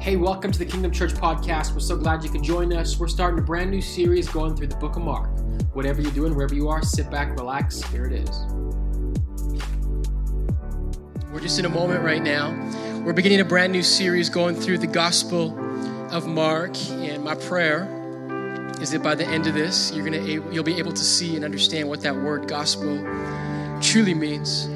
Hey, welcome to the Kingdom Church podcast. We're so glad you could join us. We're starting a brand new series going through the book of Mark. Whatever you're doing, wherever you are, sit back, relax. Here it is. We're just in a moment right now. We're beginning a brand new series going through the Gospel of Mark, and my prayer is that by the end of this, you're gonna you'll be able to see and understand what that word gospel truly means.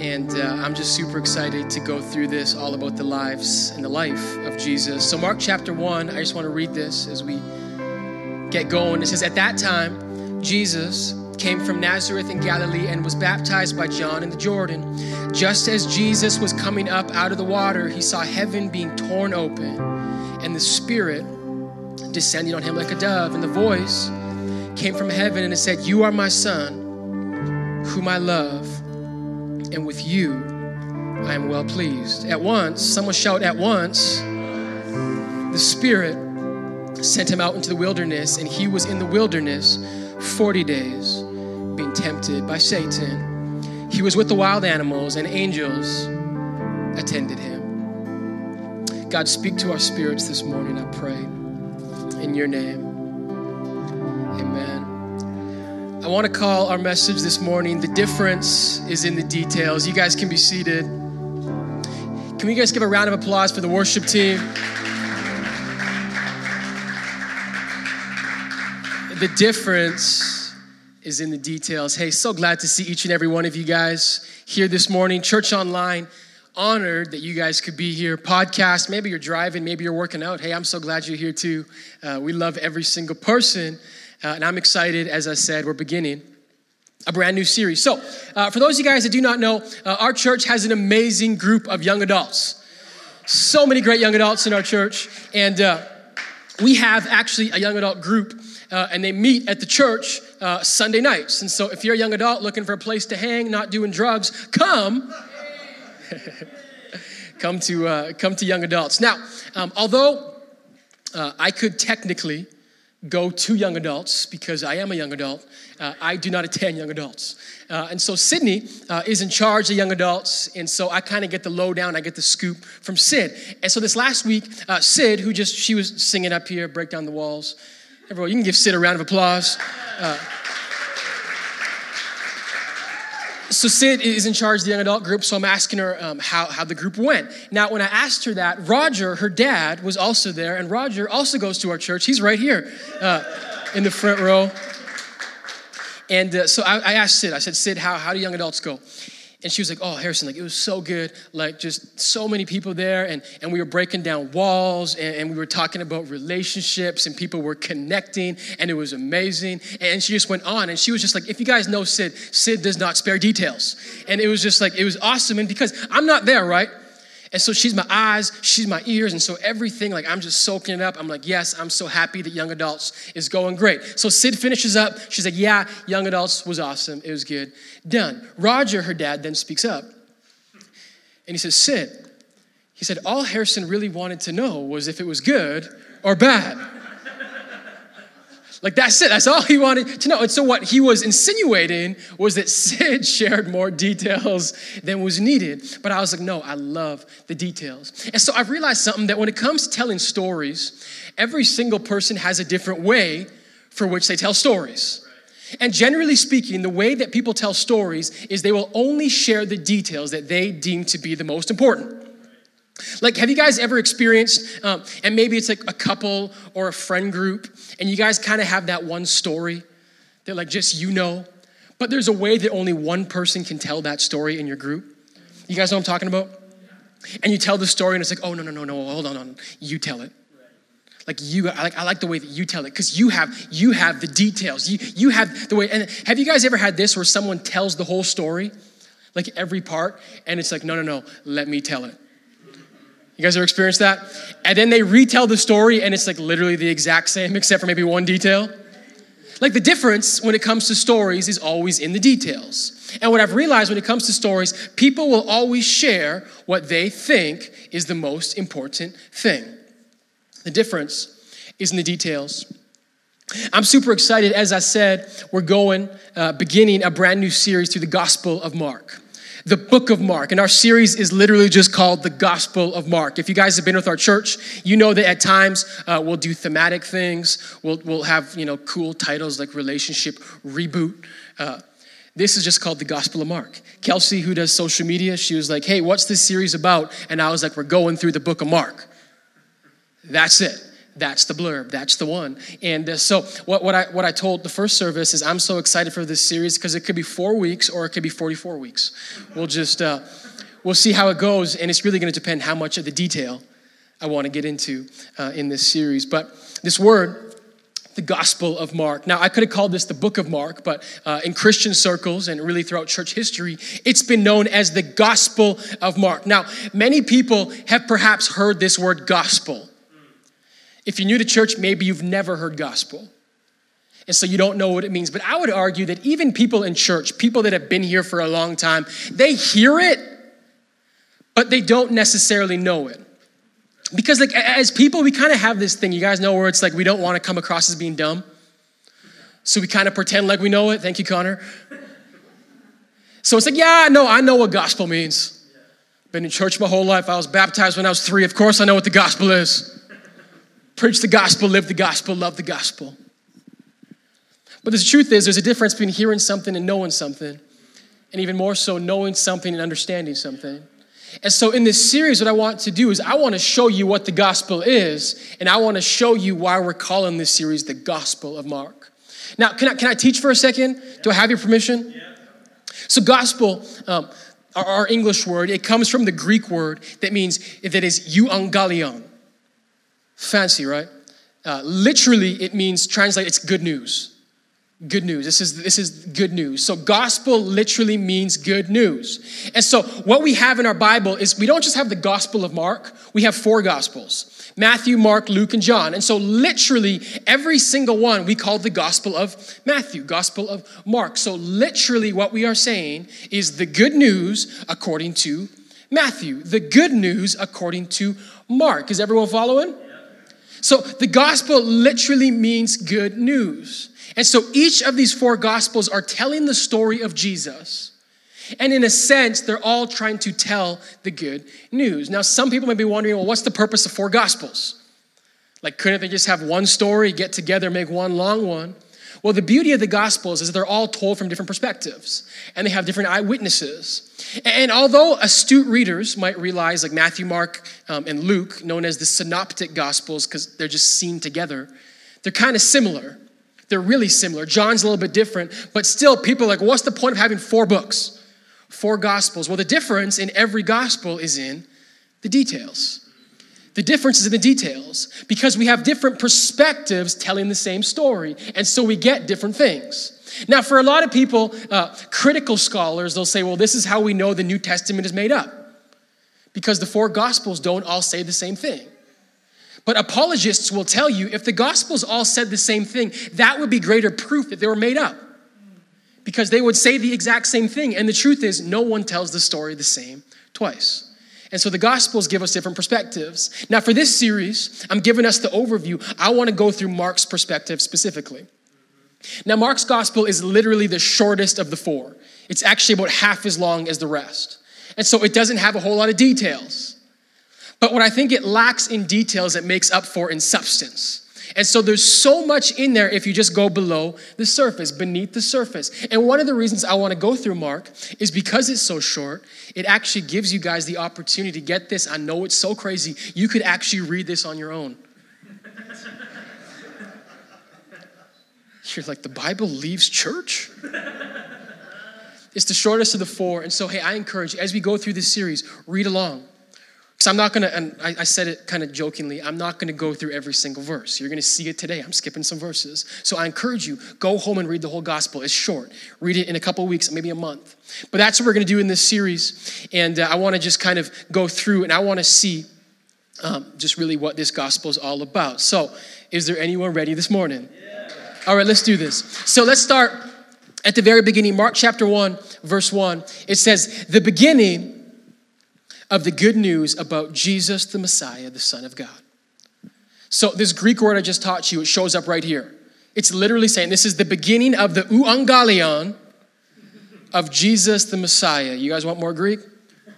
And uh, I'm just super excited to go through this all about the lives and the life of Jesus. So, Mark chapter 1, I just want to read this as we get going. It says, At that time, Jesus came from Nazareth in Galilee and was baptized by John in the Jordan. Just as Jesus was coming up out of the water, he saw heaven being torn open and the Spirit descending on him like a dove. And the voice came from heaven and it said, You are my Son, whom I love and with you I am well pleased. At once, someone shout, At once, the Spirit sent him out into the wilderness, and he was in the wilderness 40 days, being tempted by Satan. He was with the wild animals, and angels attended him. God, speak to our spirits this morning, I pray. In your name. I want to call our message this morning The Difference is in the Details. You guys can be seated. Can we guys give a round of applause for the worship team? The difference is in the details. Hey, so glad to see each and every one of you guys here this morning. Church Online, honored that you guys could be here. Podcast, maybe you're driving, maybe you're working out. Hey, I'm so glad you're here too. Uh, we love every single person uh, and I'm excited, as I said, we're beginning a brand new series. So, uh, for those of you guys that do not know, uh, our church has an amazing group of young adults. So many great young adults in our church. And uh, we have actually a young adult group, uh, and they meet at the church uh, Sunday nights. And so, if you're a young adult looking for a place to hang, not doing drugs, come. come to uh, come to young adults. Now, um, although I could technically go to young adults because I am a young adult. Uh, I do not attend young adults. Uh, and so Sydney uh, is in charge of young adults. And so I kind of get the lowdown, I get the scoop from Sid. And so this last week, uh, Sid, who just, she was singing up here, Break Down the Walls. Everyone, you can give Sid a round of applause. So Sid is in charge of the young adult group, so I'm asking her um, how, how the group went. Now, when I asked her that, Roger, her dad, was also there, and Roger also goes to our church. He's right here uh, in the front row. And uh, so I, I, asked Sid, I said, Sid, how, how do young adults go? And she was like, "Oh, Harrison, like it was so good, like just so many people there, and and we were breaking down walls, and, and, we were talking about relationships, and people were connecting, and it was amazing." And she just went on, and she was just like, "If you guys know Sid, Sid does not spare details," and it was just like it was awesome, and because I'm not there, right? And so she's my eyes, she's my ears, and so everything, like I'm just soaking it up. I'm like, yes, I'm so happy that young adults is going great. So Sid finishes up. She's like, yeah, young adults was awesome. It was good. Done. Roger, her dad, then speaks up. And he says, Sid, he said, all Harrison really wanted to know was if it was good or bad. Like that's it. That's all he wanted to know. And so what he was insinuating was that Sid shared more details than was needed. But I was like, no, I love the details. And so I realized something that when it comes to telling stories, every single person has a different way for which they tell stories. And generally speaking, the way that people tell stories is they will only share the details that they deem to be the most important. Like, have you guys ever experienced, um, and maybe it's like a couple or a friend group, and you guys kind of have that one story that, like, just you know, but there's a way that only one person can tell that story in your group? You guys know what I'm talking about? And you tell the story, and it's like, oh, no, no, no, no, hold on, on. You tell it. Like you, I like, I like the way that you tell it because you have you have the details. You you have the way. And have you guys ever had this where someone tells the whole story, like every part, and it's like, no, no, no, let me tell it. You guys ever experienced that? And then they retell the story and it's like literally the exact same except for maybe one detail. Like the difference when it comes to stories is always in the details. And what I've realized when it comes to stories, people will always share what they think is the most important thing. The difference is in the details. I'm super excited. As I said, we're going, uh, beginning a brand new series through the Gospel of Mark. The book of Mark. And our series is literally just called the Gospel of Mark. If you guys have been with our church, you know that at times uh, we'll do thematic things. We'll, we'll have, you know, cool titles like Relationship Reboot. Uh, this is just called the Gospel of Mark. Kelsey, who does social media, she was like, hey, what's this series about? And I was like, we're going through the book of Mark. That's it. That's the blurb. That's the one. And uh, so, what, what, I, what I told the first service is I'm so excited for this series because it could be four weeks or it could be 44 weeks. We'll just, uh, we'll see how it goes. And it's really going to depend how much of the detail I want to get into uh, in this series. But this word, the Gospel of Mark. Now, I could have called this the Book of Mark, but uh, in Christian circles and really throughout church history, it's been known as the Gospel of Mark. Now, many people have perhaps heard this word gospel. If you're new to church, maybe you've never heard gospel. And so you don't know what it means. But I would argue that even people in church, people that have been here for a long time, they hear it, but they don't necessarily know it. Because like as people, we kind of have this thing, you guys know where it's like we don't want to come across as being dumb. So we kind of pretend like we know it. Thank you, Connor. So it's like, yeah, no, I know what gospel means. Been in church my whole life. I was baptized when I was three. Of course, I know what the gospel is. Preach the gospel, live the gospel, love the gospel. But the truth is, there's a difference between hearing something and knowing something, and even more so, knowing something and understanding something. And so, in this series, what I want to do is I want to show you what the gospel is, and I want to show you why we're calling this series the Gospel of Mark. Now, can I, can I teach for a second? Do I have your permission? So, gospel, um, our, our, English word, it comes from the Greek word that means, that is euangelion. Fancy, right? Uh, literally, it means translate, it's good news. Good news. This is, this is good news. So, gospel literally means good news. And so, what we have in our Bible is we don't just have the gospel of Mark, we have four gospels Matthew, Mark, Luke, and John. And so, literally, every single one we call the gospel of Matthew, gospel of Mark. So, literally, what we are saying is the good news according to Matthew, the good news according to Mark. Is everyone following? So the gospel literally means good news. And so each of these four gospels are telling the story of Jesus. And in a sense, they're all trying to tell the good news. Now, some people may be wondering, well, what's the purpose of four gospels? Like, couldn't they just have one story, get together, make one long one? Well, the beauty of the Gospels is that they're all told from different perspectives and they have different eyewitnesses. And although astute readers might realize, like Matthew, Mark, um, and Luke, known as the synoptic Gospels because they're just seen together, they're kind of similar. They're really similar. John's a little bit different, but still, people are like, what's the point of having four books? Four Gospels? Well, the difference in every Gospel is in the details. The difference is in the details because we have different perspectives telling the same story, and so we get different things. Now, for a lot of people, uh, critical scholars, they'll say, well, this is how we know the New Testament is made up because the four Gospels don't all say the same thing. But apologists will tell you if the Gospels all said the same thing, that would be greater proof that they were made up because they would say the exact same thing. And the truth is, no one tells the story the same twice. And so the Gospels give us different perspectives. Now, for this series, I'm giving us the overview. I want to go through Mark's perspective specifically. Now, Mark's Gospel is literally the shortest of the four, it's actually about half as long as the rest. And so it doesn't have a whole lot of details. But what I think it lacks in details, it makes up for in substance. And so there's so much in there if you just go below the surface, beneath the surface. And one of the reasons I want to go through Mark is because it's so short, it actually gives you guys the opportunity to get this. I know it's so crazy. You could actually read this on your own. You're like, the Bible leaves church? it's the shortest of the four. And so, hey, I encourage you, as we go through this series, read along. Because I'm not going to, and I, I, said it kind of jokingly, I'm not going to go through every single verse. You're going to see it today. I'm skipping some verses. So I encourage you, go home and read the whole gospel. It's short. Read it in a couple weeks, maybe a month. But that's what we're going to do in this series. And uh, I want to just kind of go through and I want to see um, just really what this gospel is all about. So, is there anyone ready this morning? Yeah. All right, let's do this. So let's start at the very beginning, Mark chapter 1, verse 1. It says, The beginning of the good news about Jesus the Messiah, the Son of God. So, this Greek word I just taught you, it shows up right here. It's literally saying this is the beginning of the euangelion of Jesus the Messiah. You guys want more Greek?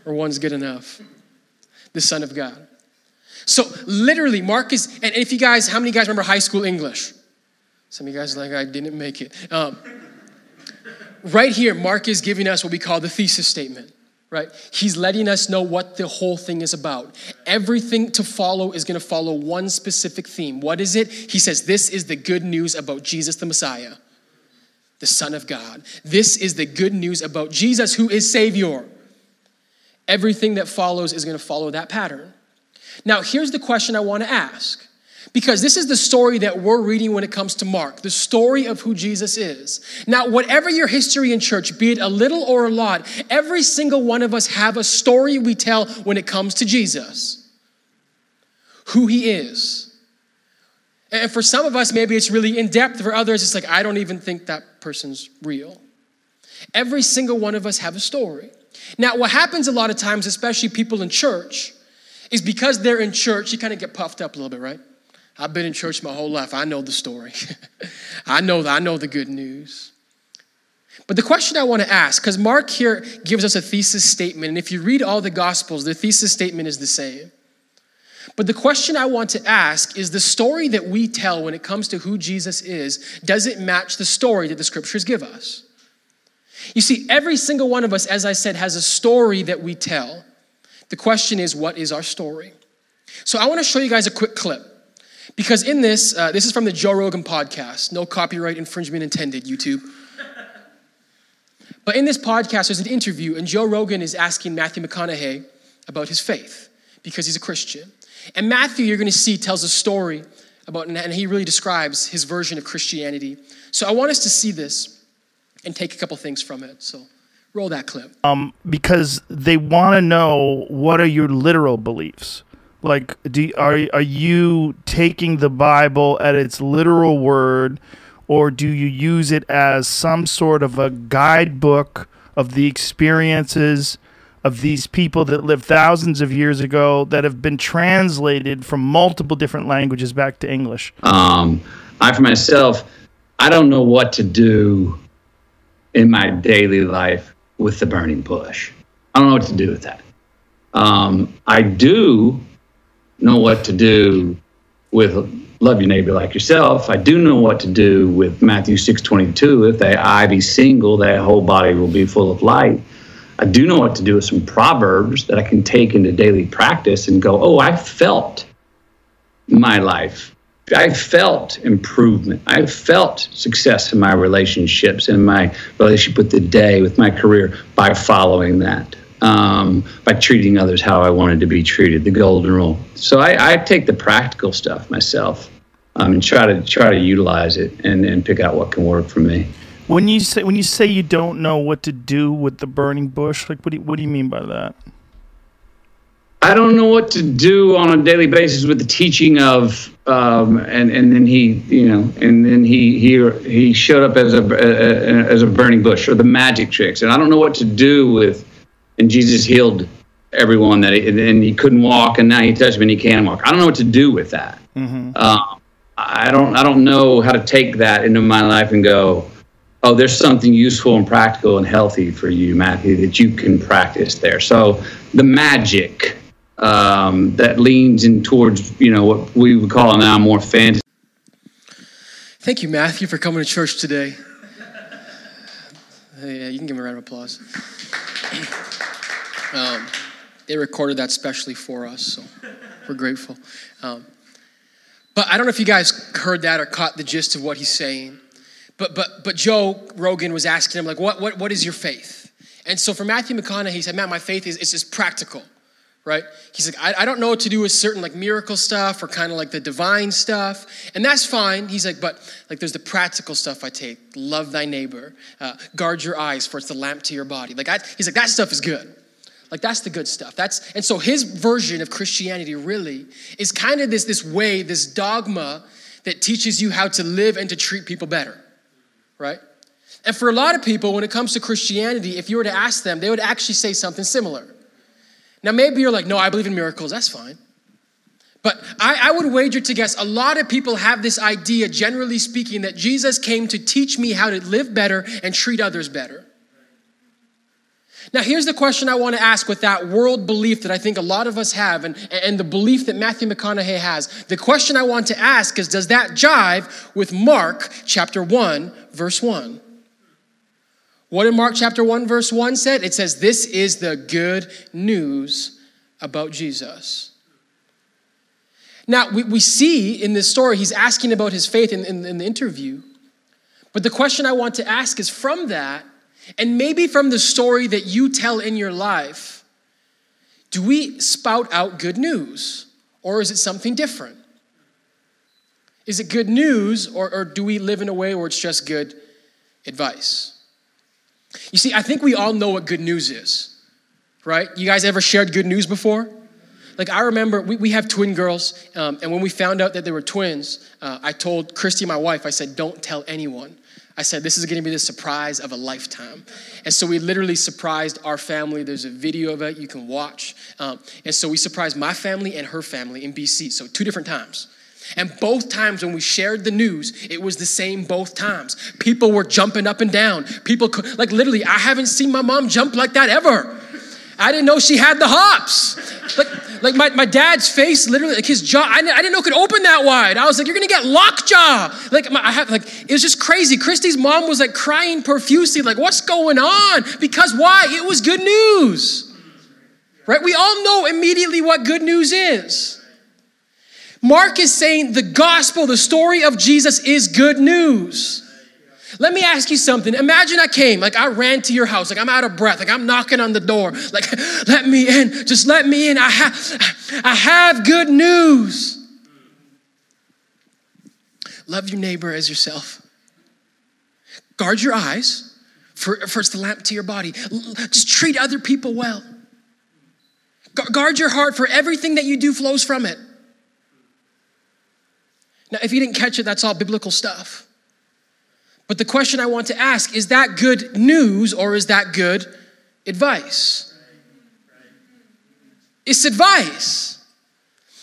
Or one's good enough? The Son of God. So literally, Mark is, and if you guys, how many guys remember high school English? Some of you guys are like, I didn't make it. Um, right here, Mark is giving us what we call the thesis statement, right? He's letting us know what the whole thing is about. Everything to follow is going to follow one specific theme. What is it? He says, This is the good news about Jesus the Messiah, the Son of God. This is the good news about Jesus who is Savior. Everything that follows is going to follow that pattern. Now, here's the question I want to ask. Because this is the story that we're reading when it comes to Mark, the story of who Jesus is. Now, whatever your history in church, be it a little or a lot, every single one of us have a story we tell when it comes to Jesus. Who he is. And for some of us, maybe it's really in depth. For others, it's like, I don't even think that person's real. Every single one of us have a story. Now, what happens a lot of times, especially people in church, is because they're in church, you kind of get puffed up a little bit, right? I've been in church my whole life. I know the story. I know I know the good news. But the question I want to ask, because Mark here gives us a thesis statement, and if you read all the Gospels, the thesis statement is the same. But the question I want to ask is the story that we tell when it comes to who Jesus is, does it match the story that the scriptures give us? You see, every single one of us, as I said, has a story that we tell. The question is, what is our story? So I want to show you guys a quick clip. Because in this, uh, this is from the Joe Rogan podcast. No copyright infringement intended, YouTube. But in this podcast, there's an interview, and Joe Rogan is asking Matthew McConaughey about his faith because he's a Christian. And Matthew, you're going to see, tells a story about, and he really describes his version of Christianity. So I want us to see this and take a couple things from it. So roll that clip. Um, because they want to know what are your literal beliefs. Like, do are are you taking the Bible at its literal word, or do you use it as some sort of a guidebook of the experiences of these people that lived thousands of years ago that have been translated from multiple different languages back to English? Um, I, for myself, I don't know what to do in my daily life with the burning bush. I don't know what to do with that. Um, I do know what to do with love your neighbor like yourself. I do know what to do with Matthew 6:22. If they eye be single, their whole body will be full of light. I do know what to do with some proverbs that I can take into daily practice and go, oh, I felt my life. I felt improvement. I felt success in my relationships, in my relationship with the day, with my career by following that um, by treating others how I wanted to be treated, the golden rule. So I, I take the practical stuff myself um, and try to try to utilize it and, and pick out what can work for me. When you say when you say you don't know what to do with the burning bush, like what do you, what do you mean by that? I don't know what to do on a daily basis with the teaching of, um, and and then he, you know, and then he he he showed up as a, a as a burning bush or the magic tricks, and I don't know what to do with and Jesus healed everyone that he, and he couldn't walk, and now he touched me and he can walk. I don't know what to do with that. Mm-hmm. Uh, I don't I don't know how to take that into my life and go, oh, there's something useful and practical and healthy for you, Matthew, that you can practice there. So the magic um, that leans in towards you know what we would call now more fantasy. Thank you, Matthew, for coming to church today. yeah, you can give him a round of applause. Um, they recorded that specially for us, so we're grateful. Um, but I don't know if you guys heard that or caught the gist of what he's saying. But but but Joe Rogan was asking him like, what what what is your faith? And so for Matthew McConaughey, he said, "Man, my faith is it's just practical." right? He's like, I, I, don't know what to do with certain like miracle stuff or kind of like the divine stuff. And that's fine. He's like, but like there's the practical stuff I take. Love thy neighbor. Uh, guard your eyes for it's the lamp to your body. Like I, he's like, that stuff is good. Like that's the good stuff. That's and so his version of Christianity really is kind of this, this way, this dogma that teaches you how to live and to treat people better. Right? And for a lot of people, when it comes to Christianity, if you were to ask them, they would actually say something similar. Now, maybe you're like, no, I believe in miracles, that's fine. But I, I, would wager to guess a lot of people have this idea, generally speaking, that Jesus came to teach me how to live better and treat others better. Now, here's the question I want to ask with that world belief that I think a lot of us have and, and the belief that Matthew McConaughey has. The question I want to ask is Does that jive with Mark chapter 1, verse 1? What in Mark chapter 1, verse 1 said? It says, This is the good news about Jesus. Now, we, we see in this story, he's asking about his faith in, in, in the interview. But the question I want to ask is from that, and maybe from the story that you tell in your life, do we spout out good news or is it something different? Is it good news or, or do we live in a way where it's just good advice? You see, I think we all know what good news is, right? You guys ever shared good news before? Like, I remember we, we have twin girls, um, and when we found out that they were twins, uh, I told Christy, my wife, I said, don't tell anyone. I said, this is gonna be the surprise of a lifetime. And so we literally surprised our family. There's a video of it you can watch. Um, and so we surprised my family and her family in BC, so two different times. And both times when we shared the news, it was the same both times. People were jumping up and down. People, like literally, I haven't seen my mom jump like that ever. I didn't know she had the hops. Like, like my, my dad's face, literally, like his jaw, I, I didn't know could open that wide. I was like, you're gonna get lockjaw. Like, my, I have, like, it was just crazy. Christy's mom was like crying profusely, like, what's going on? Because why? It was good news. Right? We all know immediately what good news is. Mark is saying the gospel, the story of Jesus is good news. Let me ask you something. Imagine I came, like I ran to your house, like I'm out of breath, like I'm knocking on the door, like let me in, just let me in. I have, I have good news. Love your neighbor as yourself. Guard your eyes, for, for it's the lamp to your body. Just treat other people well. Guard your heart, for everything that you do flows from it. Now, if you didn't catch it, that's all biblical stuff. But the question I want to ask is that good news or is that good advice? It's advice.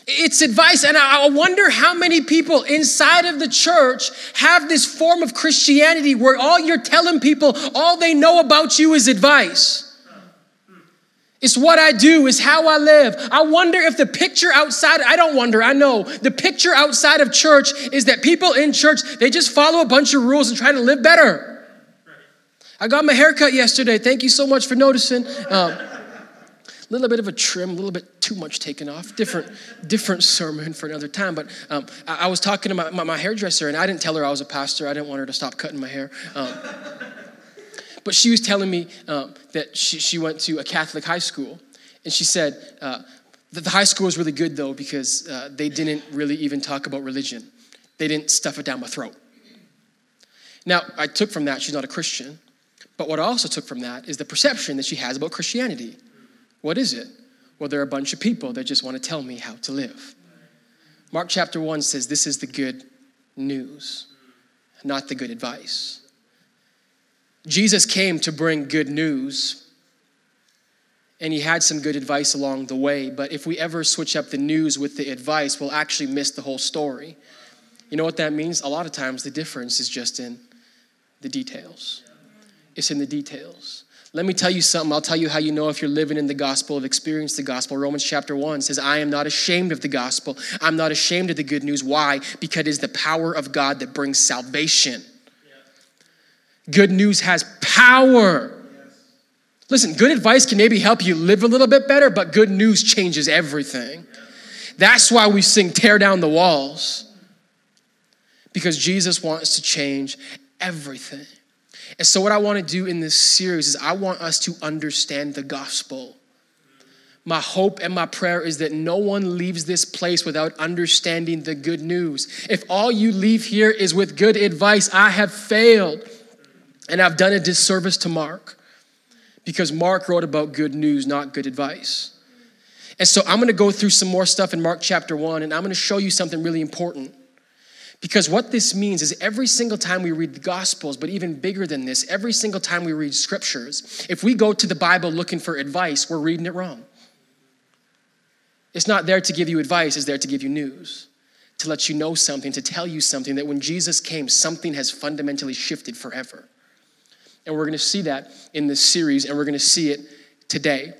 It's advice. And I wonder how many people inside of the church have this form of Christianity where all you're telling people, all they know about you is advice. It's what I do, it's how I live. I wonder if the picture outside, I don't wonder, I know. The picture outside of church is that people in church, they just follow a bunch of rules and try to live better. I got my haircut yesterday. Thank you so much for noticing. A um, little bit of a trim, a little bit too much taken off. Different, different sermon for another time. But um, I, I, was talking to my, my, my, hairdresser, and I didn't tell her I was a pastor. I didn't want her to stop cutting my hair. Um, but she was telling me um, that she, she went to a Catholic high school. And she said uh, that the high school was really good, though, because uh, they didn't really even talk about religion, they didn't stuff it down my throat. Now, I took from that she's not a Christian. But what I also took from that is the perception that she has about Christianity. What is it? Well, there are a bunch of people that just want to tell me how to live. Mark chapter 1 says this is the good news, not the good advice. Jesus came to bring good news, and he had some good advice along the way. But if we ever switch up the news with the advice, we'll actually miss the whole story. You know what that means? A lot of times the difference is just in the details. It's in the details. Let me tell you something. I'll tell you how you know if you're living in the gospel, have experienced the gospel. Romans chapter 1 says, I am not ashamed of the gospel. I'm not ashamed of the good news. Why? Because it is the power of God that brings salvation Good news has power. Listen, good advice can maybe help you live a little bit better, but good news changes everything. That's why we sing Tear Down the Walls, because Jesus wants to change everything. And so, what I want to do in this series is I want us to understand the gospel. My hope and my prayer is that no one leaves this place without understanding the good news. If all you leave here is with good advice, I have failed. And I've done a disservice to Mark because Mark wrote about good news, not good advice. And so I'm going to go through some more stuff in Mark chapter 1, and I'm going to show you something really important. Because what this means is every single time we read the Gospels, but even bigger than this, every single time we read scriptures, if we go to the Bible looking for advice, we're reading it wrong. It's not there to give you advice, it's there to give you news, to let you know something, to tell you something that when Jesus came, something has fundamentally shifted forever. And we're going to see that in this series, and we're going to see it today.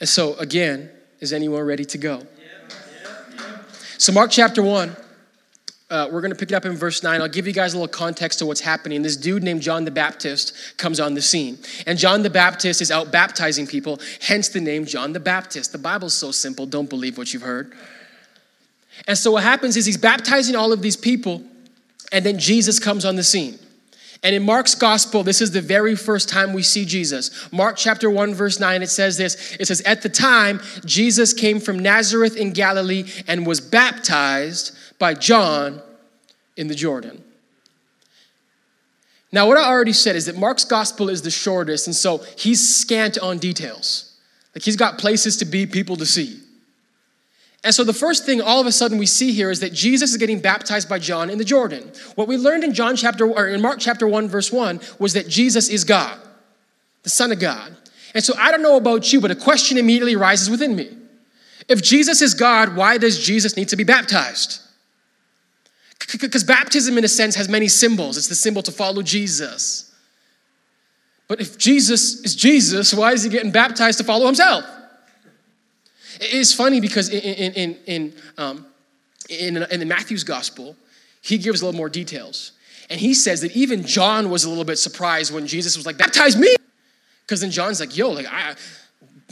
And so, again, is anyone ready to go? So, Mark chapter 1, uh, we're going to pick it up in verse 9. I'll give you guys a little context to what's happening. This dude named John the Baptist comes on the scene. And John the Baptist is out baptizing people, hence the name John the Baptist. The Bible's so simple, don't believe what you've heard. And so, what happens is he's baptizing all of these people, and then Jesus comes on the scene. And in Mark's gospel, this is the very first time we see Jesus. Mark chapter 1, verse 9, it says this It says, At the time, Jesus came from Nazareth in Galilee and was baptized by John in the Jordan. Now, what I already said is that Mark's gospel is the shortest, and so he's scant on details. Like he's got places to be, people to see. And so the first thing all of a sudden we see here is that Jesus is getting baptized by John in the Jordan. What we learned in John chapter or in Mark chapter 1 verse 1 was that Jesus is God, the son of God. And so I don't know about you, but a question immediately arises within me. If Jesus is God, why does Jesus need to be baptized? Because baptism, in a sense, has many symbols. It's the symbol to follow Jesus. But if Jesus is Jesus, why is he getting baptized to follow himself? It's funny because in, in, in, um, in, in the Matthew's gospel, he gives a little more details. And he says that even John was a little bit surprised when Jesus was like, baptize me. Because then John's like, yo, like, I,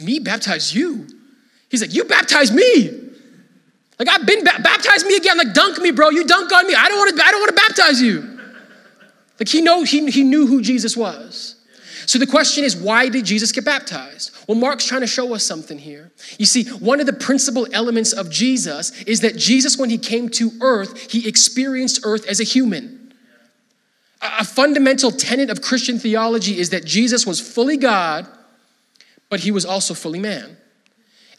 me baptize you. He's like, you baptize me. Like, I've been ba- baptized me again. Like, dunk me, bro. You dunk on me. I don't want to, I don't want to baptize you. Like, he, know, he, he knew who Jesus was. So the question is, why did Jesus get baptized? Well, Mark's trying to show us something here. You see, one of the principal elements of Jesus is that Jesus, when he came to earth, he experienced earth as a human. A fundamental tenet of Christian theology is that Jesus was fully God, but he was also fully man.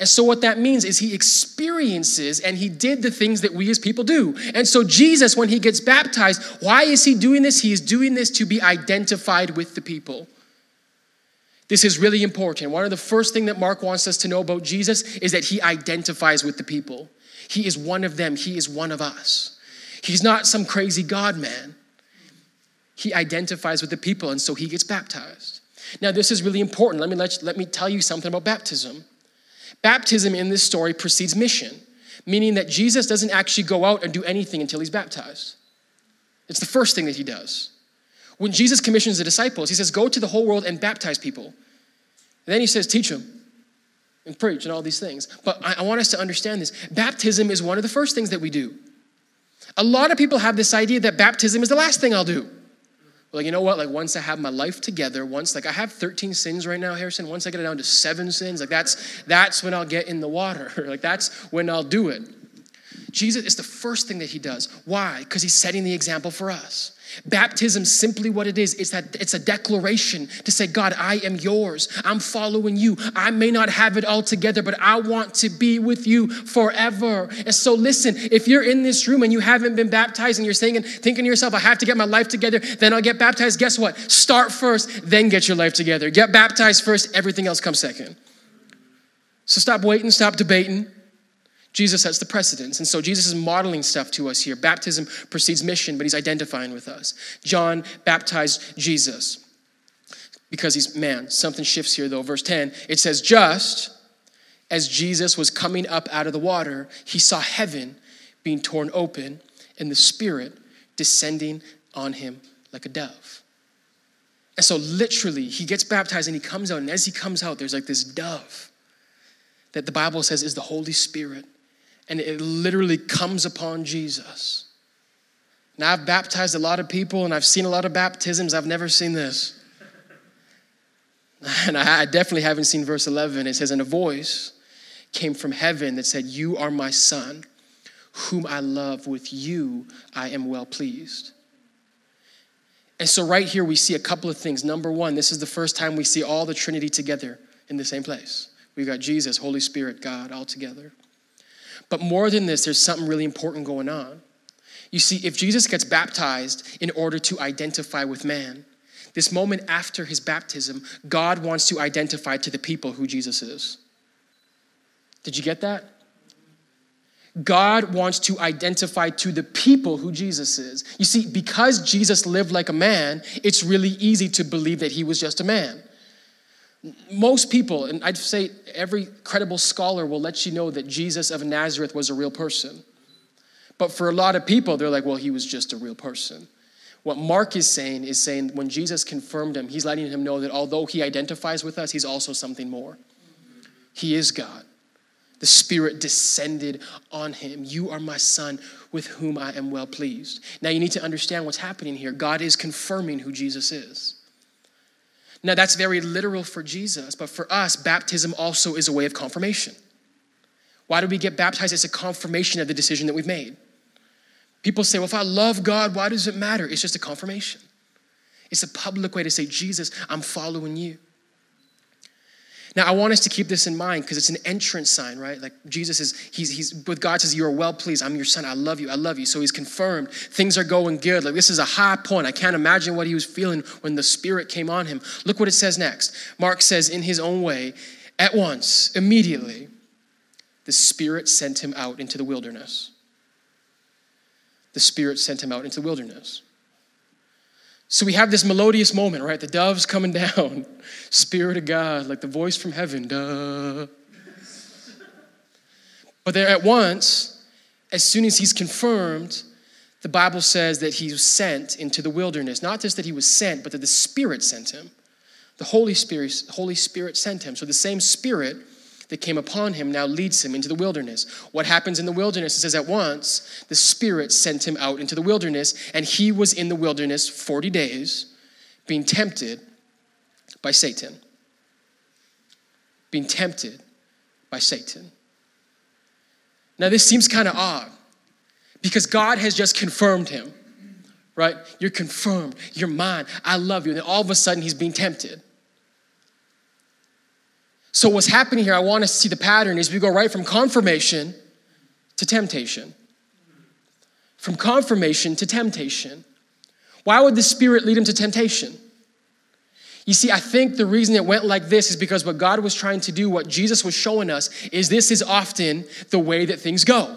And so, what that means is he experiences and he did the things that we as people do. And so, Jesus, when he gets baptized, why is he doing this? He is doing this to be identified with the people. This is really important. One of the first things that Mark wants us to know about Jesus is that he identifies with the people. He is one of them, he is one of us. He's not some crazy God man. He identifies with the people, and so he gets baptized. Now, this is really important. Let me, let, let me tell you something about baptism. Baptism in this story precedes mission, meaning that Jesus doesn't actually go out and do anything until he's baptized. It's the first thing that he does. When Jesus commissions the disciples, he says, Go to the whole world and baptize people. And then he says, Teach them and preach and all these things. But I, I want us to understand this. Baptism is one of the first things that we do. A lot of people have this idea that baptism is the last thing I'll do. Like, you know what? Like, once I have my life together, once, like, I have 13 sins right now, Harrison. Once I get it down to seven sins, like, that's, that's when I'll get in the water. like, that's when I'll do it. Jesus is the first thing that he does. Why? Because he's setting the example for us. Baptism, simply what it is, is that it's a declaration to say, God, I am yours. I'm following you. I may not have it all together, but I want to be with you forever. And so, listen, if you're in this room and you haven't been baptized and you're saying, thinking to yourself, I have to get my life together, then I'll get baptized. Guess what? Start first, then get your life together. Get baptized first, everything else comes second. So, stop waiting, stop debating. Jesus sets the precedence. And so Jesus is modeling stuff to us here. Baptism precedes mission, but he's identifying with us. John baptized Jesus because he's man. Something shifts here though. Verse 10, it says, Just as Jesus was coming up out of the water, he saw heaven being torn open and the Spirit descending on him like a dove. And so, literally, he gets baptized and he comes out. And as he comes out, there's like this dove that the Bible says is the Holy Spirit and it literally comes upon Jesus. Now, I've baptized a lot of people and I've seen a lot of baptisms. I've never seen this. And I definitely haven't seen verse 11. It says, And a voice came from heaven that said, You are my son, whom I love. With you I am well pleased. And so, right here, we see a couple of things. Number one, this is the first time we see all the Trinity together in the same place. We've got Jesus, Holy Spirit, God all together. But more than this, there's something really important going on. You see, if Jesus gets baptized in order to identify with man, this moment after his baptism, God wants to identify to the people who Jesus is. Did you get that? God wants to identify to the people who Jesus is. You see, because Jesus lived like a man, it's really easy to believe that he was just a man. Most people, and I'd say every credible scholar will let you know that Jesus of Nazareth was a real person. But for a lot of people, they're like, well, he was just a real person. What Mark is saying is saying when Jesus confirmed him, he's letting him know that although he identifies with us, he's also something more. He is God. The Spirit descended on him. You are my Son with whom I am well pleased. Now you need to understand what's happening here. God is confirming who Jesus is. Now that's very literal for Jesus, but for us, baptism also is a way of confirmation. Why do we get baptized? It's a confirmation of the decision that we've made. People say, well, if I love God, why does it matter? It's just a confirmation. It's a public way to say, Jesus, I'm following you. Now, I want us to keep this in mind because it's an entrance sign, right? Like Jesus is, he's, he's, with God says, You are well pleased. I'm your son. I love you. I love you. So he's confirmed. Things are going good. Like this is a high point. I can't imagine what he was feeling when the Spirit came on him. Look what it says next. Mark says, In his own way, at once, immediately, the Spirit sent him out into the wilderness the Spirit sent him out into the wilderness. So we have this melodious moment, right? The dove's coming down, Spirit of God, like the voice from heaven, duh. But there at once, as soon as he's confirmed, the Bible says that he was sent into the wilderness. Not just that he was sent, but that the Spirit sent him. The Holy Spirit, Holy Spirit sent him. So the same Spirit that came upon him now leads him into the wilderness. What happens in the wilderness? It says, At once the Spirit sent him out into the wilderness, and he was in the wilderness 40 days, being tempted by Satan. Being tempted by Satan. Now, this seems kind of odd because God has just confirmed him, right? You're confirmed, you're mine, I love you. And then all of a sudden, he's being tempted. So, what's happening here, I want us to see the pattern is we go right from confirmation to temptation. From confirmation to temptation. Why would the Spirit lead him to temptation? You see, I think the reason it went like this is because what God was trying to do, what Jesus was showing us, is this is often the way that things go.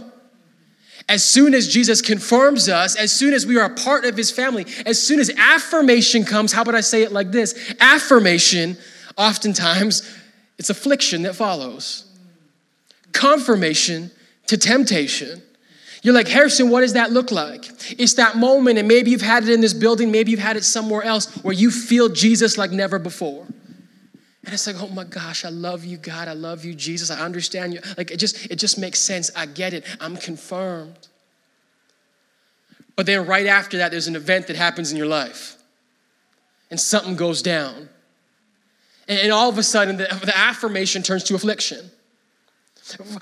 As soon as Jesus confirms us, as soon as we are a part of his family, as soon as affirmation comes, how about I say it like this? Affirmation oftentimes it's affliction that follows. Confirmation to temptation. You're like, Harrison, what does that look like? It's that moment, and maybe you've had it in this building, maybe you've had it somewhere else, where you feel Jesus like never before. And it's like, oh my gosh, I love you, God. I love you, Jesus. I understand you. Like it just, it just makes sense. I get it. I'm confirmed. But then right after that, there's an event that happens in your life. And something goes down. And all of a sudden, the, the affirmation turns to affliction.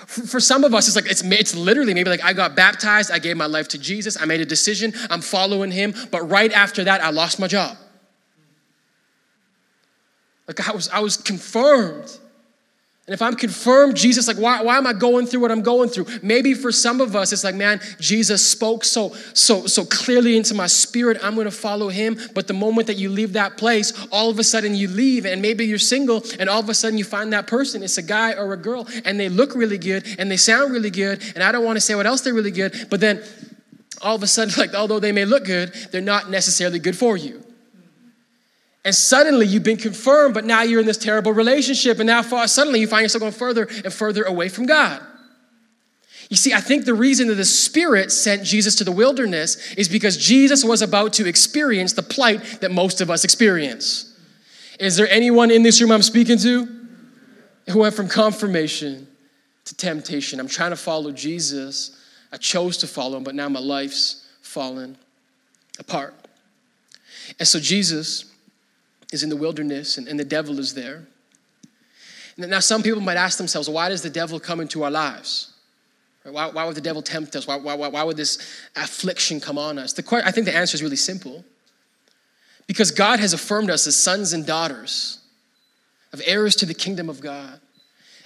For some of us, it's like it's, it's literally maybe like I got baptized, I gave my life to Jesus, I made a decision, I'm following him, but right after that, I lost my job. Like I was, I was confirmed and if I'm confirmed Jesus, like why, why am I going through what I'm going through? Maybe for some of us, it's like, man, Jesus spoke so so so clearly into my spirit, I'm gonna follow him. But the moment that you leave that place, all of a sudden you leave, and maybe you're single, and all of a sudden you find that person, it's a guy or a girl, and they look really good and they sound really good, and I don't want to say what else they're really good, but then all of a sudden, like although they may look good, they're not necessarily good for you. And suddenly you've been confirmed, but now you're in this terrible relationship, and now suddenly you find yourself going further and further away from God. You see, I think the reason that the Spirit sent Jesus to the wilderness is because Jesus was about to experience the plight that most of us experience. Is there anyone in this room I'm speaking to who went from confirmation to temptation? I'm trying to follow Jesus. I chose to follow him, but now my life's fallen apart. And so Jesus is in the wilderness and, and the devil is there. Now, some people might ask themselves, why does the devil come into our lives? Why, why would the devil tempt us? Why, why, why would this affliction come on us? The, I think the answer is really simple. Because God has affirmed us as sons and daughters of heirs to the kingdom of God.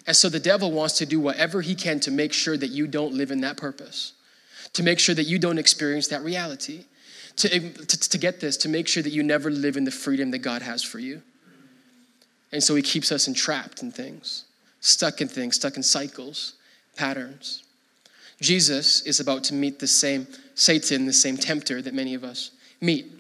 And so the devil wants to do whatever he can to make sure that you don't live in that purpose, to make sure that you don't experience that reality to, to, to get this, to make sure that you never live in the freedom that God has for you. And so he keeps us entrapped in things, stuck in things, stuck in cycles, patterns. Jesus is about to meet the same Satan, the same tempter that many of us meet.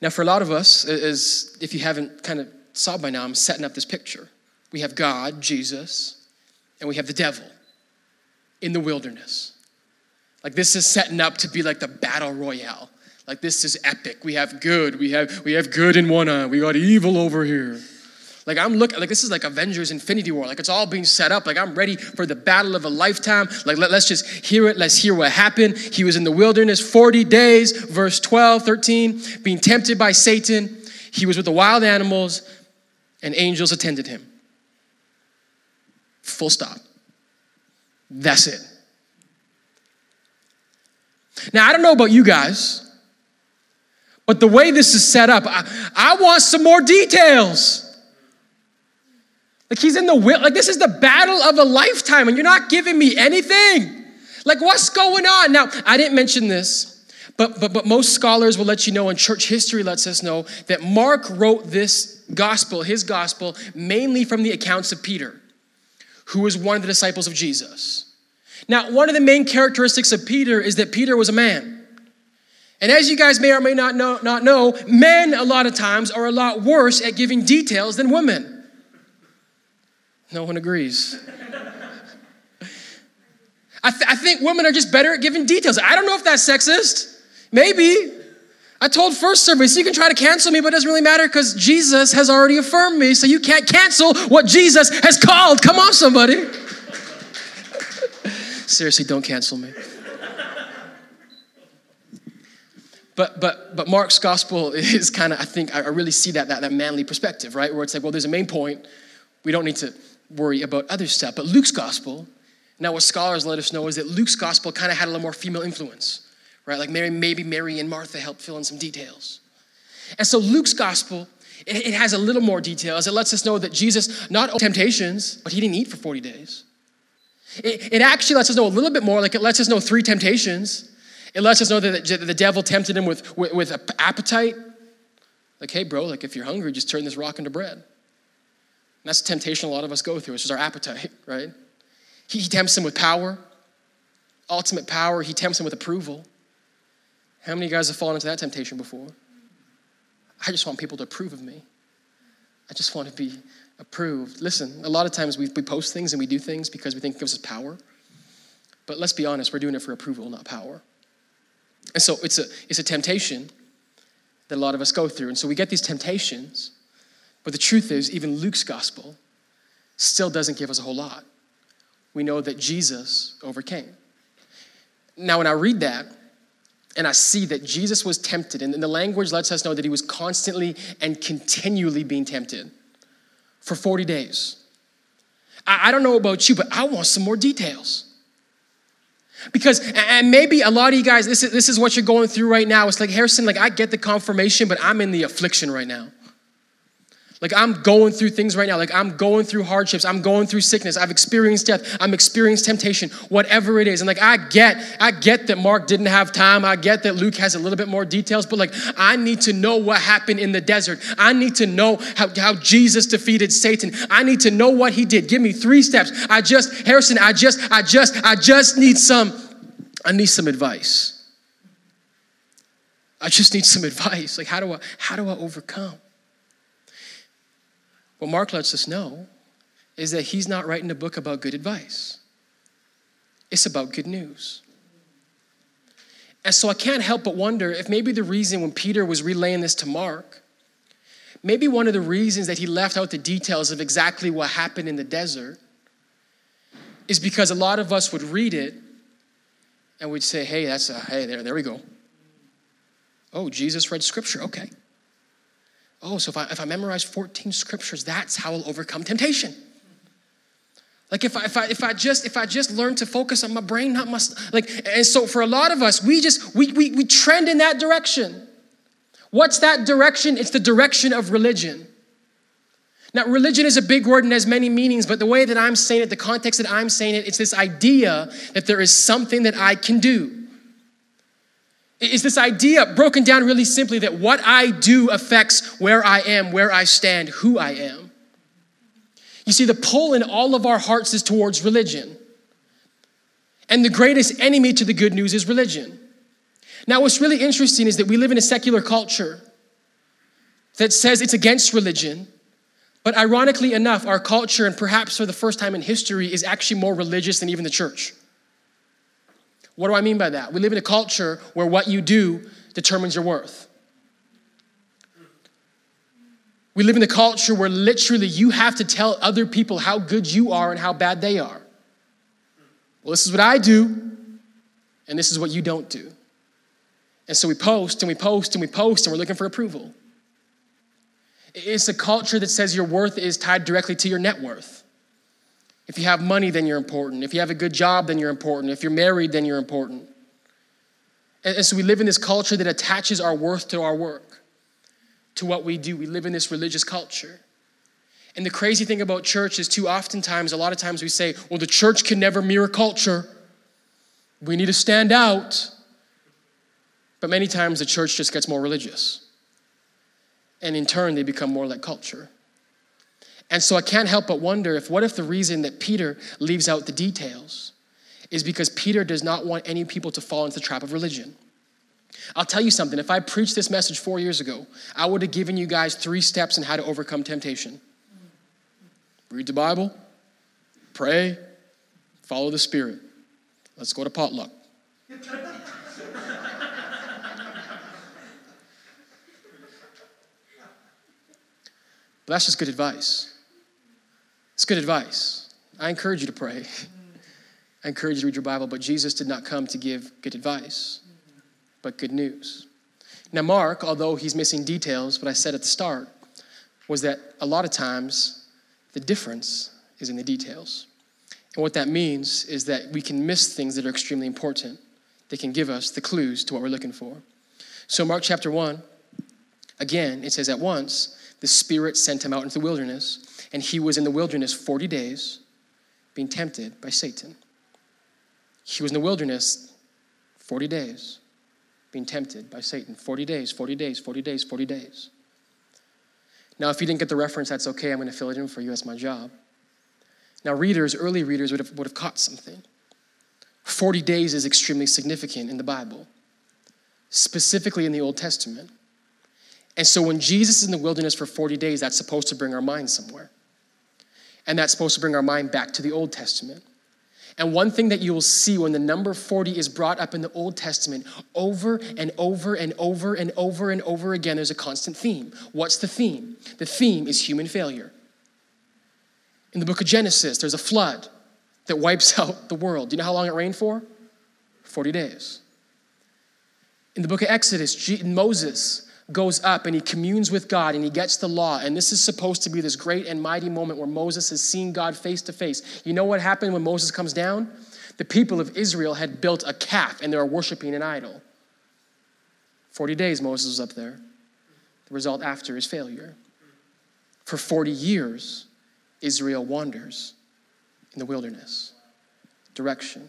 Now, for a lot of us, as if you haven't kind of saw by now, I'm setting up this picture. We have God, Jesus, and we have the devil in the wilderness. Like this is setting up to be like the battle royale. Like this is epic. We have good. We have we have good in one eye. We got evil over here. Like I'm looking like this is like Avengers Infinity War. Like it's all being set up. Like I'm ready for the battle of a lifetime. Like let, us just hear it. Let's hear what happened. He was in the wilderness 40 days, verse 12, 13, being tempted by Satan. He was with the wild animals, and angels attended him. Full stop. That's it. Now, I don't know about you guys, but the way this is set up, I, I want some more details. Like he's in the will, like this is the battle of a lifetime, and you're not giving me anything. Like, what's going on? Now, I didn't mention this, but but but most scholars will let you know, and church history lets us know that Mark wrote this gospel, his gospel, mainly from the accounts of Peter, who was one of the disciples of Jesus. Now, one of the main characteristics of Peter is that Peter was a man. And as you guys may or may not know, not know, men a lot of times are a lot worse at giving details than women. No one agrees. I, th- I think women are just better at giving details. I don't know if that's sexist. Maybe. I told first service, you can try to cancel me, but it doesn't really matter because Jesus has already affirmed me, so you can't cancel what Jesus has called. Come on, somebody. Seriously, don't cancel me. But, but, but Mark's gospel is kind of, I think, I really see that, that, that manly perspective, right? Where it's like, well, there's a main point. We don't need to worry about other stuff. But Luke's gospel, now what scholars let us know is that Luke's gospel kind of had a little more female influence, right? Like Mary, maybe Mary and Martha helped fill in some details. And so Luke's gospel, it, it has a little more details. It lets us know that Jesus, not only temptations, but he didn't eat for 40 days. It, it actually lets us know a little bit more, like it lets us know three temptations. It lets us know that the devil tempted him with, with, with appetite. Like, hey, bro, like if you're hungry, just turn this rock into bread. And that's the temptation a lot of us go through, which is our appetite, right? He, he tempts him with power, ultimate power. He tempts him with approval. How many of you guys have fallen into that temptation before? I just want people to approve of me. I just want to be approved. Listen, a lot of times we, we post things and we do things because we think it gives us power. But let's be honest, we're doing it for approval, not power. And so it's a, it's a temptation that a lot of us go through. And so we get these temptations, but the truth is, even Luke's gospel still doesn't give us a whole lot. We know that Jesus overcame. Now, when I read that, and I see that Jesus was tempted, and the language lets us know that he was constantly and continually being tempted for 40 days. I, don't know about you, but I want some more details. Because, and maybe a lot of you guys, this is, this is what you're going through right now. It's like, Harrison, like, I get the confirmation, but I'm in the affliction right now. Like I'm going through things right now. Like I'm going through hardships. I'm going through sickness. I've experienced death. I'm experienced temptation, whatever it is. And like I get, I get that Mark didn't have time. I get that Luke has a little bit more details, but like I need to know what happened in the desert. I need to know how, how Jesus defeated Satan. I need to know what he did. Give me three steps. I just, Harrison, I just, I just, I just need some, I need some advice. I just need some advice. Like how do I, how do I overcome? What Mark lets us know is that he's not writing a book about good advice, it's about good news. And so I can't help but wonder if maybe the reason when Peter was relaying this to Mark, maybe one of the reasons that he left out the details of exactly what happened in the desert is because a lot of us would read it and we'd say, hey, that's a, hey, there, there we go. Oh, Jesus read scripture, okay. Oh, so if I, if I memorize 14 scriptures, that's how I'll overcome temptation. Like if I, if I if I just if I just learn to focus on my brain, not my like, and so for a lot of us, we just we we we trend in that direction. What's that direction? It's the direction of religion. Now, religion is a big word and has many meanings, but the way that I'm saying it, the context that I'm saying it, it's this idea that there is something that I can do is this idea broken down really simply that what I do affects where I am, where I stand, who I am. You see, the pull in all of our hearts is towards religion. And the greatest enemy to the good news is religion. Now, what's really interesting is that we live in a secular culture that says it's against religion, But ironically enough, our culture, and perhaps for the first time in history, is actually more religious than even the church. What do I mean by that? We live in a culture where what you do determines your worth. We live in a culture where literally you have to tell other people how good you are and how bad they are. Well, this is what I do, and this is what you don't do. And so we post and we post and we post and we're looking for approval. It's a culture that says your worth is tied directly to your net worth. If you have money, then you're important. If you have a good job, then you're important. If you're married, then you're important. And, so we live in this culture that attaches our worth to our work, to what we do. We live in this religious culture. And the crazy thing about church is, too oftentimes, a lot of times we say, well, the church can never mirror culture. We need to stand out. But many times the church just gets more religious. And in turn, they become more like culture. And so I can't help but wonder if what if the reason that Peter leaves out the details is because Peter does not want any people to fall into the trap of religion. I'll tell you something, if I preached this message four years ago, I would have given you guys three steps on how to overcome temptation read the Bible, pray, follow the Spirit. Let's go to potluck. But that's just good advice. It's good advice. I encourage you to pray. I encourage you to read your Bible, but Jesus did not come to give good advice, but good news. Now, Mark, although he's missing details, what I said at the start was that a lot of times the difference is in the details. And what that means is that we can miss things that are extremely important. They can give us the clues to what we're looking for. So, Mark chapter 1, again, it says, At once, the Spirit sent him out into the wilderness, and he was in the wilderness 40 days, being tempted by Satan. He was in the wilderness 40 days, being tempted by Satan. 40 days, 40 days, 40 days, 40 days. Now, if you didn't get the reference, that's okay. I'm going to fill it in for you. That's my job. Now, readers, early readers, would have, would have caught something. 40 days is extremely significant in the Bible, specifically in the Old Testament. And so when Jesus is in the wilderness for 40 days, that's supposed to bring our mind somewhere. And that's supposed to bring our mind back to the Old Testament. And one thing that you will see when the number 40 is brought up in the Old Testament over and over and over and over and over again, there's a constant theme. What's the theme? The theme is human failure. In the book of Genesis, there's a flood that wipes out the world. Do you know how long it rained for? 40 days. In the book of Exodus, Moses goes up and he communes with God and he gets the law. And this is supposed to be this great and mighty moment where Moses has seen God face to face. You know what happened when Moses comes down? The people of Israel had built a calf and they were worshiping an idol. 40 days Moses was up there. The result after is failure. For 40 years, Israel wanders in the wilderness. Direction.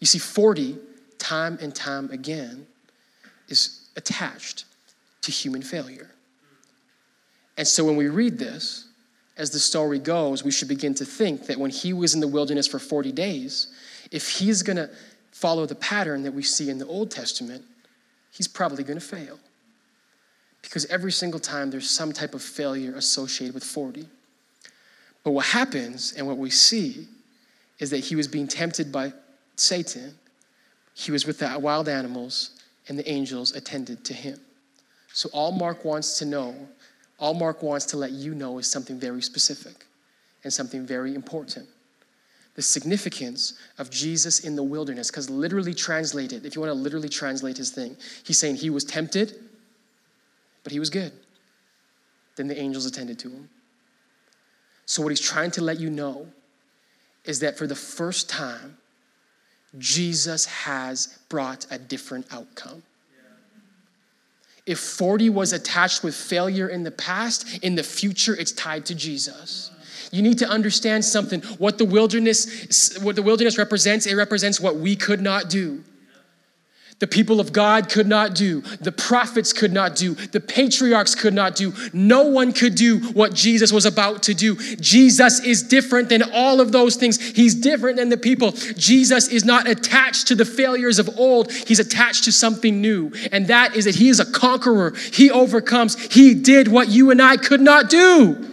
You see, 40, time and time again, is attached to human failure. And so when we read this, as the story goes, we should begin to think that when he was in the wilderness for 40 days, if he's going to follow the pattern that we see in the Old Testament, he's probably going to fail. Because every single time there's some type of failure associated with 40. But what happens and what we see is that he was being tempted by Satan, he was with the wild animals, and the angels attended to him. So, all Mark wants to know, all Mark wants to let you know is something very specific and something very important. The significance of Jesus in the wilderness, because literally translated, if you want to literally translate his thing, he's saying he was tempted, but he was good. Then the angels attended to him. So, what he's trying to let you know is that for the first time, Jesus has brought a different outcome. If 40 was attached with failure in the past, in the future it's tied to Jesus. You need to understand something. What the wilderness what the wilderness represents, it represents what we could not do the people of God could not do, the prophets could not do, the patriarchs could not do. No one could do what Jesus was about to do. Jesus is different than all of those things. He's different than the people. Jesus is not attached to the failures of old, he's attached to something new. And that is that he is a conqueror. He overcomes. He did what you and I could not do.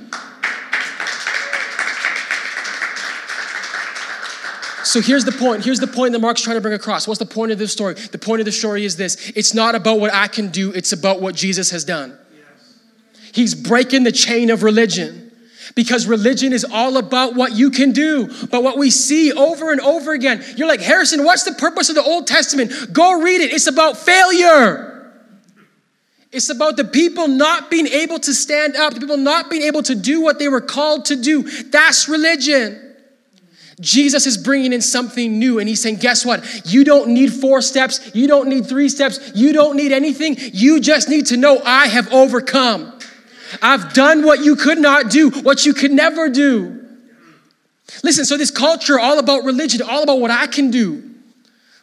So here's the point. Here's the point that Mark's trying to bring across. What's the point of this story? The point of the story is this it's not about what I can do, it's about what Jesus has done. He's breaking the chain of religion because religion is all about what you can do. But what we see over and over again, you're like, Harrison, what's the purpose of the Old Testament? Go read it. It's about failure. It's about the people not being able to stand up, the people not being able to do what they were called to do. That's religion. Jesus is bringing in something new and he's saying, Guess what? You don't need four steps. You don't need three steps. You don't need anything. You just need to know I have overcome. I've done what you could not do, what you could never do. Listen, so this culture, all about religion, all about what I can do.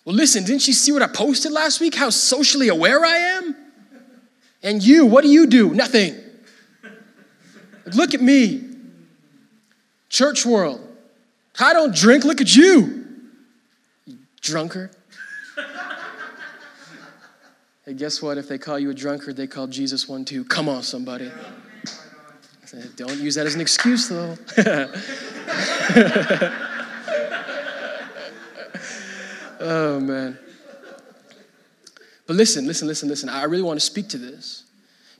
Well, listen, didn't you see what I posted last week? How socially aware I am? And you, what do you do? Nothing. Look at me. Church world. I don't drink. Look at you. you drunkard. Hey, guess what? If they call you a drunkard, they call Jesus one too. Come on, somebody. Don't use that as an excuse, though. oh, man. But listen, listen, listen, listen. I really want to speak to this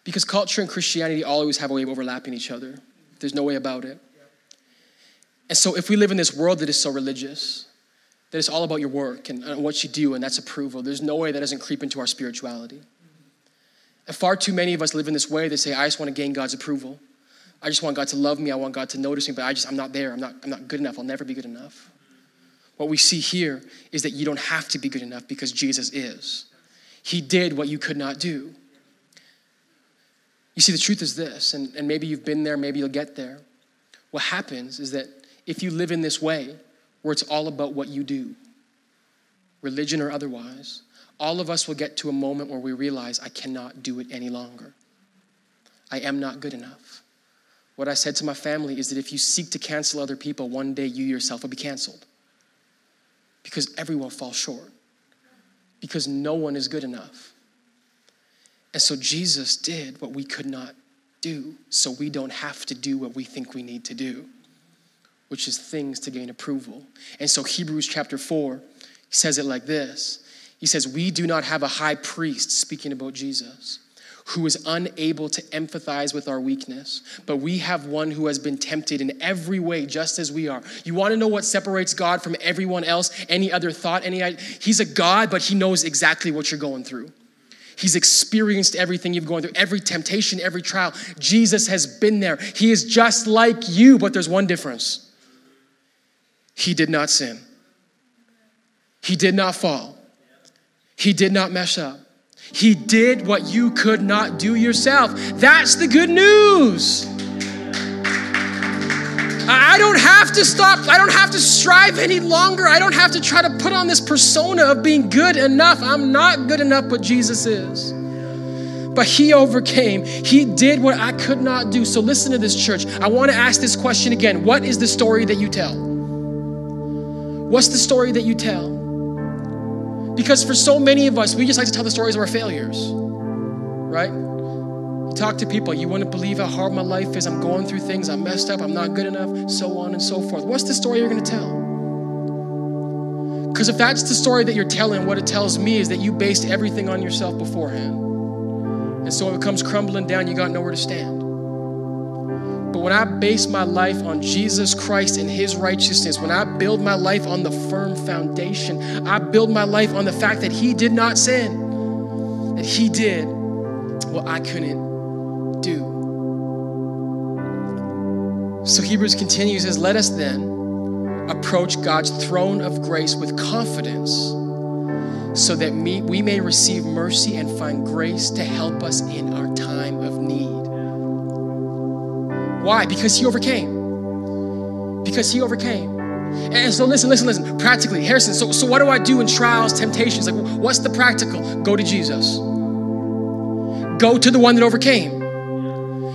because culture and Christianity always have a way of overlapping each other. There's no way about it. And so, if we live in this world that is so religious, that it's all about your work and, what you do, and that's approval. There's no way that doesn't creep into our spirituality. And far too many of us live in this way. They say, I just want to gain God's approval. I just want God to love me. I want God to notice me, but I just, I'm not there. I'm not, I'm not good enough. I'll never be good enough. What we see here is that you don't have to be good enough because Jesus is. He did what you could not do. You see, the truth is this, and, and maybe you've been there, maybe you'll get there. What happens is that if you live in this way, where it's all about what you do, religion or otherwise, all of us will get to a moment where we realize, I cannot do it any longer. I am not good enough. What I said to my family is that if you seek to cancel other people, one day you yourself will be canceled. Because everyone falls short. Because no one is good enough. And so Jesus did what we could not do, so we don't have to do what we think we need to do which is things to gain approval. And so Hebrews chapter 4 says it like this He says, We do not have a high priest, speaking about Jesus, who is unable to empathize with our weakness, but we have one who has been tempted in every way, just as we are. You want to know what separates God from everyone else, any other thought, any He's a God, but He knows exactly what you're going through. He's experienced everything you've gone through, every temptation, every trial. Jesus has been there. He is just like you, but there's one difference. He did not sin. He did not fall. He did not mess up. He did what you could not do yourself. That's the good news. I don't have to stop. I don't have to strive any longer. I don't have to try to put on this persona of being good enough. I'm not good enough, but Jesus is. But he overcame. He did what I could not do. So listen to this, church. I want to ask this question again What is the story that you tell? What's the story that you tell? Because for so many of us, we just like to tell the stories of our failures, right? You talk to people, you wouldn't believe how hard my life is. I'm going through things, I'm messed up, I'm not good enough, so on and so forth. What's the story you're gonna tell? Because if that's the story that you're telling, what it tells me is that you based everything on yourself beforehand. And so if it comes crumbling down, you got nowhere to stand. But when I base my life on Jesus Christ and His righteousness, when I build my life on the firm foundation, I build my life on the fact that He did not sin, that He did what I couldn't do. So Hebrews continues says, Let us then approach God's throne of grace with confidence so that we may receive mercy and find grace to help us in our time Why? Because he overcame. Because he overcame. And so listen, listen, listen. Practically, Harrison, so, so what do I do in trials, temptations? Like, what's the practical? Go to Jesus. Go to the one that overcame.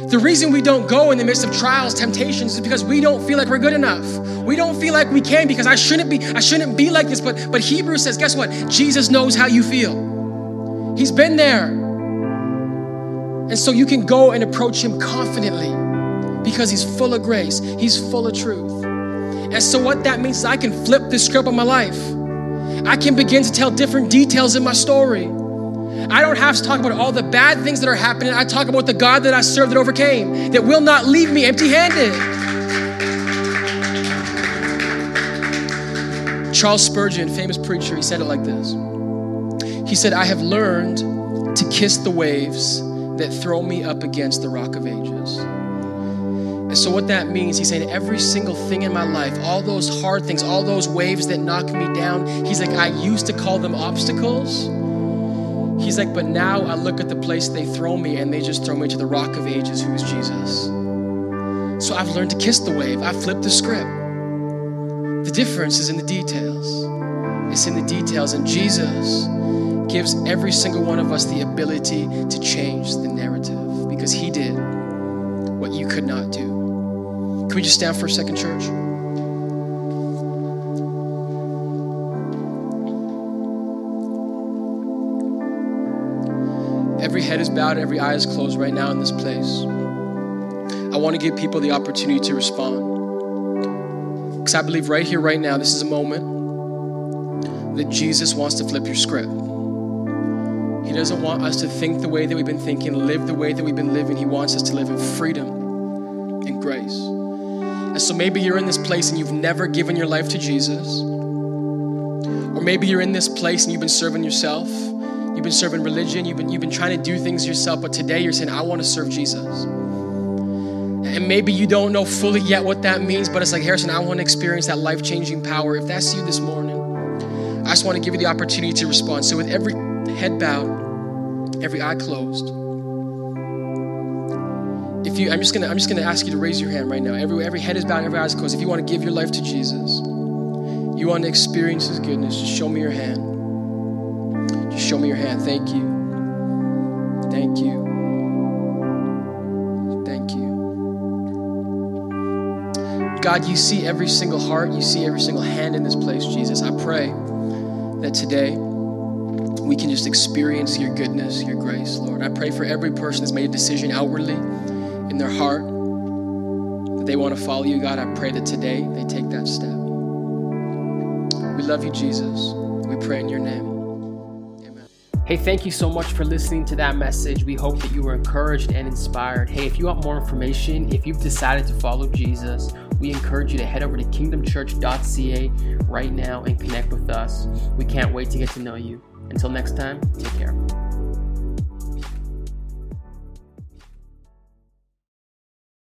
The reason we don't go in the midst of trials, temptations is because we don't feel like we're good enough. We don't feel like we can because I shouldn't be, I shouldn't be like this. But but Hebrews says, guess what? Jesus knows how you feel. He's been there. And so you can go and approach him confidently because he's full of grace, he's full of truth. And so, what that means is I can flip the script of my life. I can begin to tell different details in my story. I don't have to talk about all the bad things that are happening. I talk about the God that I serve that overcame, that will not leave me empty handed. Charles Spurgeon, famous preacher, he said it like this He said, I have learned to kiss the waves that throw me up against the rock of ages. And so, what that means, he's saying every single thing in my life, all those hard things, all those waves that knock me down, he's like, I used to call them obstacles. He's like, but now I look at the place they throw me and they just throw me to the rock of ages, who is Jesus. So I've learned to kiss the wave, I flipped the script. The difference is in the details. It's in the details, and Jesus gives every single one of us the ability to change the narrative because he did what you could not do. Can we just stand for a second, church? Every head is bowed, every eye is closed right now in this place. I want to give people the opportunity to respond. Because I believe right here, right now, this is a moment that Jesus wants to flip your script. He doesn't want us to think the way that we've been thinking, live the way that we've been living. He wants us to live in freedom and grace. And so maybe you're in this place and you've never given your life to Jesus. Or maybe you're in this place and you've been serving yourself. You've been serving religion. You've been, you've been trying to do things yourself. But today you're saying, I want to serve Jesus. And maybe you don't know fully yet what that means, but it's like, Harrison, I want to experience that life changing power. If that's you this morning, I just want to give you the opportunity to respond. So, with every head bowed, every eye closed, if you, I'm just gonna, I'm just gonna ask you to raise your hand right now. Every, every head is bowed, every eye is closed. If you want to give your life to Jesus, you want to experience His goodness, just show me your hand. Just show me your hand. Thank you. Thank you. Thank you. God, you see every single heart, you see every single hand in this place, Jesus. I pray that today we can just experience your goodness, your grace, Lord. I pray for every person that's made a decision outwardly in their heart that they want to follow you, God. I pray that today they take that step. We love you, Jesus. We pray in your name. Hey, thank you so much for listening to that message. We hope that you were encouraged and inspired. Hey, if you want more information, if you've decided to follow Jesus, we encourage you to head over to kingdomchurch.ca right now and connect with us. We can't wait to get to know you. Until next time, take care.